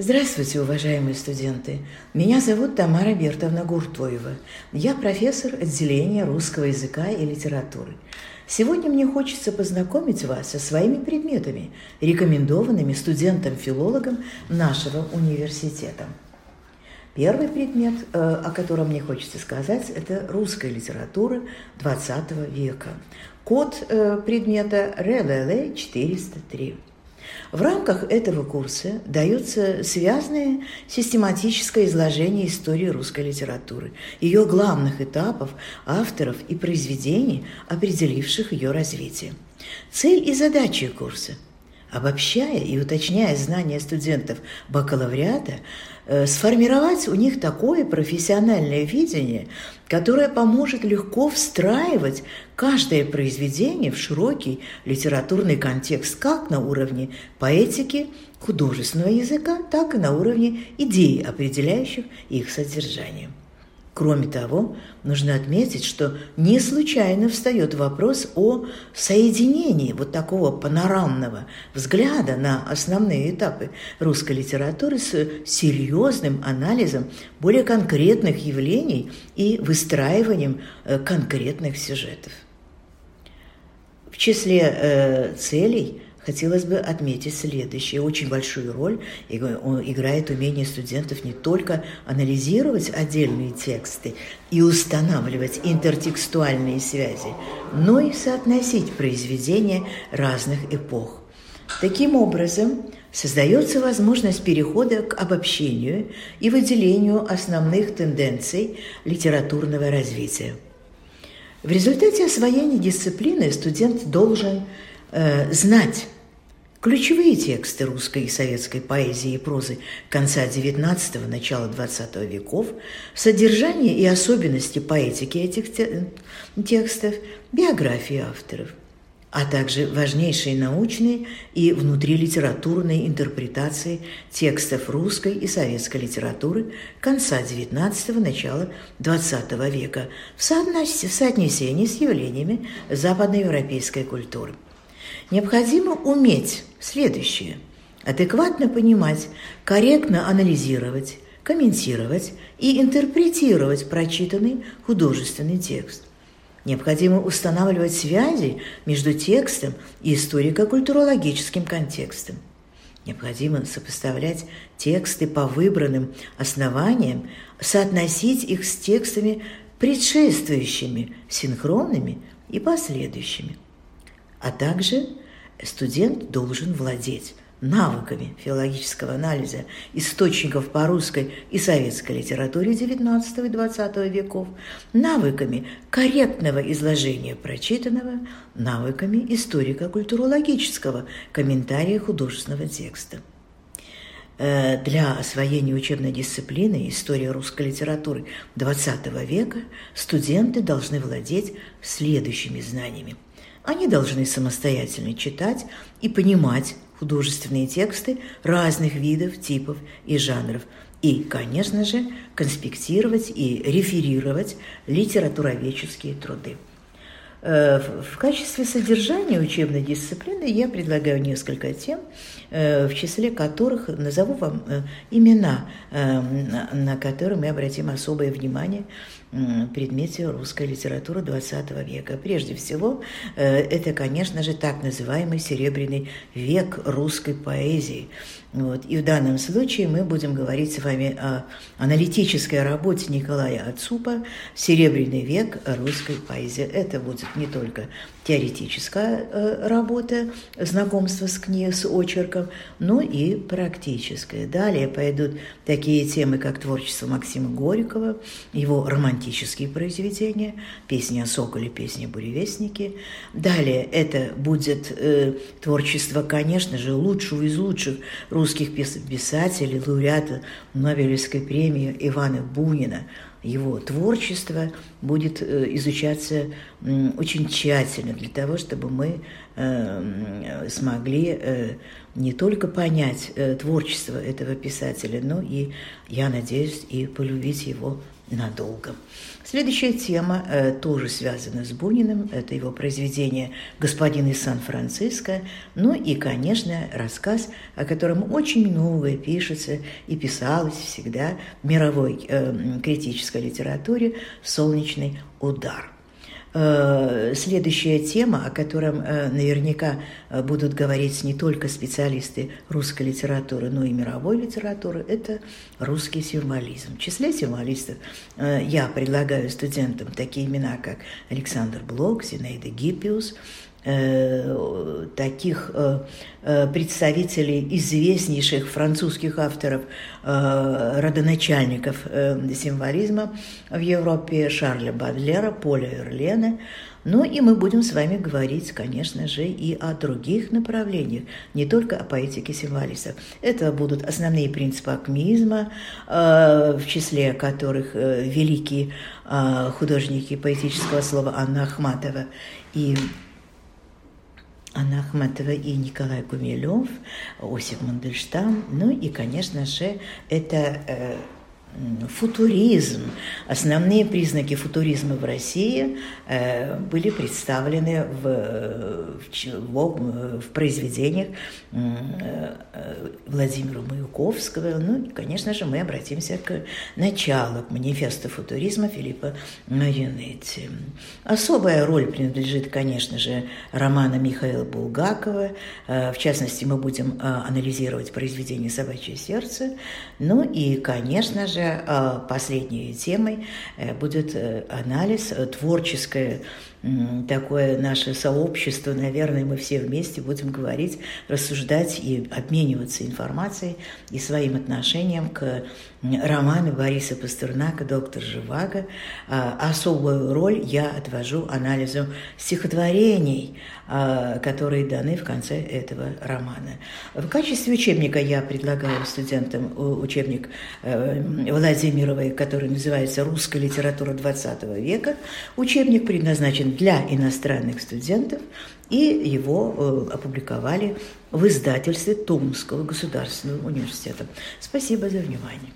Здравствуйте, уважаемые студенты. Меня зовут Тамара Бертовна Гуртоева. Я профессор отделения русского языка и литературы. Сегодня мне хочется познакомить вас со своими предметами, рекомендованными студентам-филологам нашего университета. Первый предмет, э, о котором мне хочется сказать, это русская литература XX века. Код э, предмета РЛЛ 403. В рамках этого курса дается связанное систематическое изложение истории русской литературы, ее главных этапов, авторов и произведений, определивших ее развитие. Цель и задачи курса – обобщая и уточняя знания студентов бакалавриата, э, сформировать у них такое профессиональное видение, которое поможет легко встраивать каждое произведение в широкий литературный контекст как на уровне поэтики, художественного языка, так и на уровне идей, определяющих их содержание. Кроме того, нужно отметить, что не случайно встает вопрос о соединении вот такого панорамного взгляда на основные этапы русской литературы с серьезным анализом более конкретных явлений и выстраиванием э, конкретных сюжетов. В числе э, целей – хотелось бы отметить следующее. Очень большую роль играет умение студентов не только анализировать отдельные тексты и устанавливать интертекстуальные связи, но и соотносить произведения разных эпох. Таким образом, создается возможность перехода к обобщению и выделению основных тенденций литературного развития. В результате освоения дисциплины студент должен э, знать Ключевые тексты русской и советской поэзии и прозы конца XIX – начала XX веков, содержание и особенности поэтики этих текстов, биографии авторов, а также важнейшие научные и внутрилитературные интерпретации текстов русской и советской литературы конца XIX – начала XX века в соотнесении с явлениями западноевропейской культуры – Необходимо уметь следующее – адекватно понимать, корректно анализировать, комментировать и интерпретировать прочитанный художественный текст. Необходимо устанавливать связи между текстом и историко-культурологическим контекстом. Необходимо сопоставлять тексты по выбранным основаниям, соотносить их с текстами предшествующими, синхронными и последующими – а также студент должен владеть навыками филологического анализа источников по русской и советской литературе XIX и XX веков, навыками корректного изложения прочитанного, навыками историко-культурологического комментария художественного текста. Э, для освоения учебной дисциплины история русской литературы XX века студенты должны владеть следующими знаниями – они должны самостоятельно читать и понимать художественные тексты разных видов, типов и жанров. И, конечно же, конспектировать и реферировать литературоведческие труды. Э, в качестве содержания учебной дисциплины я предлагаю несколько тем, э, в числе которых назову вам э, имена, на которые мы обратим особое внимание предмете русской литературы XX века. Прежде всего, э, это, конечно же, так называемый серебряный век русской поэзии. Вот. И в данном случае мы будем говорить с вами о аналитической работе Николая Ацупа «Серебряный век русской поэзии». Это будет не только теоретическая э, работа, знакомство с книгой, с очерком, но и практическая. Далее пойдут такие темы, как творчество Максима Горького, его романтические произведения, песни о соколе, песни о буревестнике. Далее это будет э, творчество, конечно же, лучшего из лучших русских писателей, лауреата Нобелевской премии Ивана Бунина – его творчество будет э, изучаться очень тщательно для того, чтобы мы э, смогли э, не только понять творчество этого писателя, но и, я надеюсь, и полюбить его надолго. Следующая тема э, тоже связана с Буниным. Это его произведение «Господин из Сан-Франциско». Ну и, конечно, рассказ, о котором очень многое пишется и писалось всегда в мировой э, критической литературе «Солнечный удар». Э, следующая тема, о котором э, наверняка э, будут говорить не только специалисты русской литературы, но и мировой литературы, это русский символизм. В числе символистов я предлагаю студентам такие имена, как Александр Блок, Зинаида Гиппиус, Э, таких э, э, представителей известнейших французских авторов, родоначальников символизма в Европе Шарля Бадлера, Поля Эрлена. Ну и мы будем с вами говорить, конечно же, и о других направлениях, не только о поэтике символистов. Это будут основные принципы акмеизма, в числе которых великие художники поэтического слова Анна Ахматова и Анна Ахматова и Николай Гумилев, Осип Мандельштам. Ну и, конечно же, это э, футуризм. Основные признаки футуризма в России э, были представлены в, в, в произведениях э, Владимира Маяковского. Ну и, конечно же, мы обратимся к началу, к манифесту футуризма Филиппа Марионетти. Особая роль принадлежит, конечно же, роману Михаила Булгакова. Э, в частности, мы будем анализировать произведение «Собачье сердце». Ну и, конечно же, же последней темой э, будет э, анализ э, творческое такое наше сообщество, наверное, мы все вместе будем говорить, рассуждать и обмениваться информацией и своим отношением к роману Бориса Пастернака «Доктор Живаго». А, особую роль я отвожу анализу стихотворений, а, которые даны в конце этого романа. В качестве учебника я предлагаю студентам учебник э, Владимировой, который называется «Русская литература XX века». Учебник предназначен для иностранных студентов, и его э, опубликовали в издательстве Томского государственного университета. Спасибо за внимание.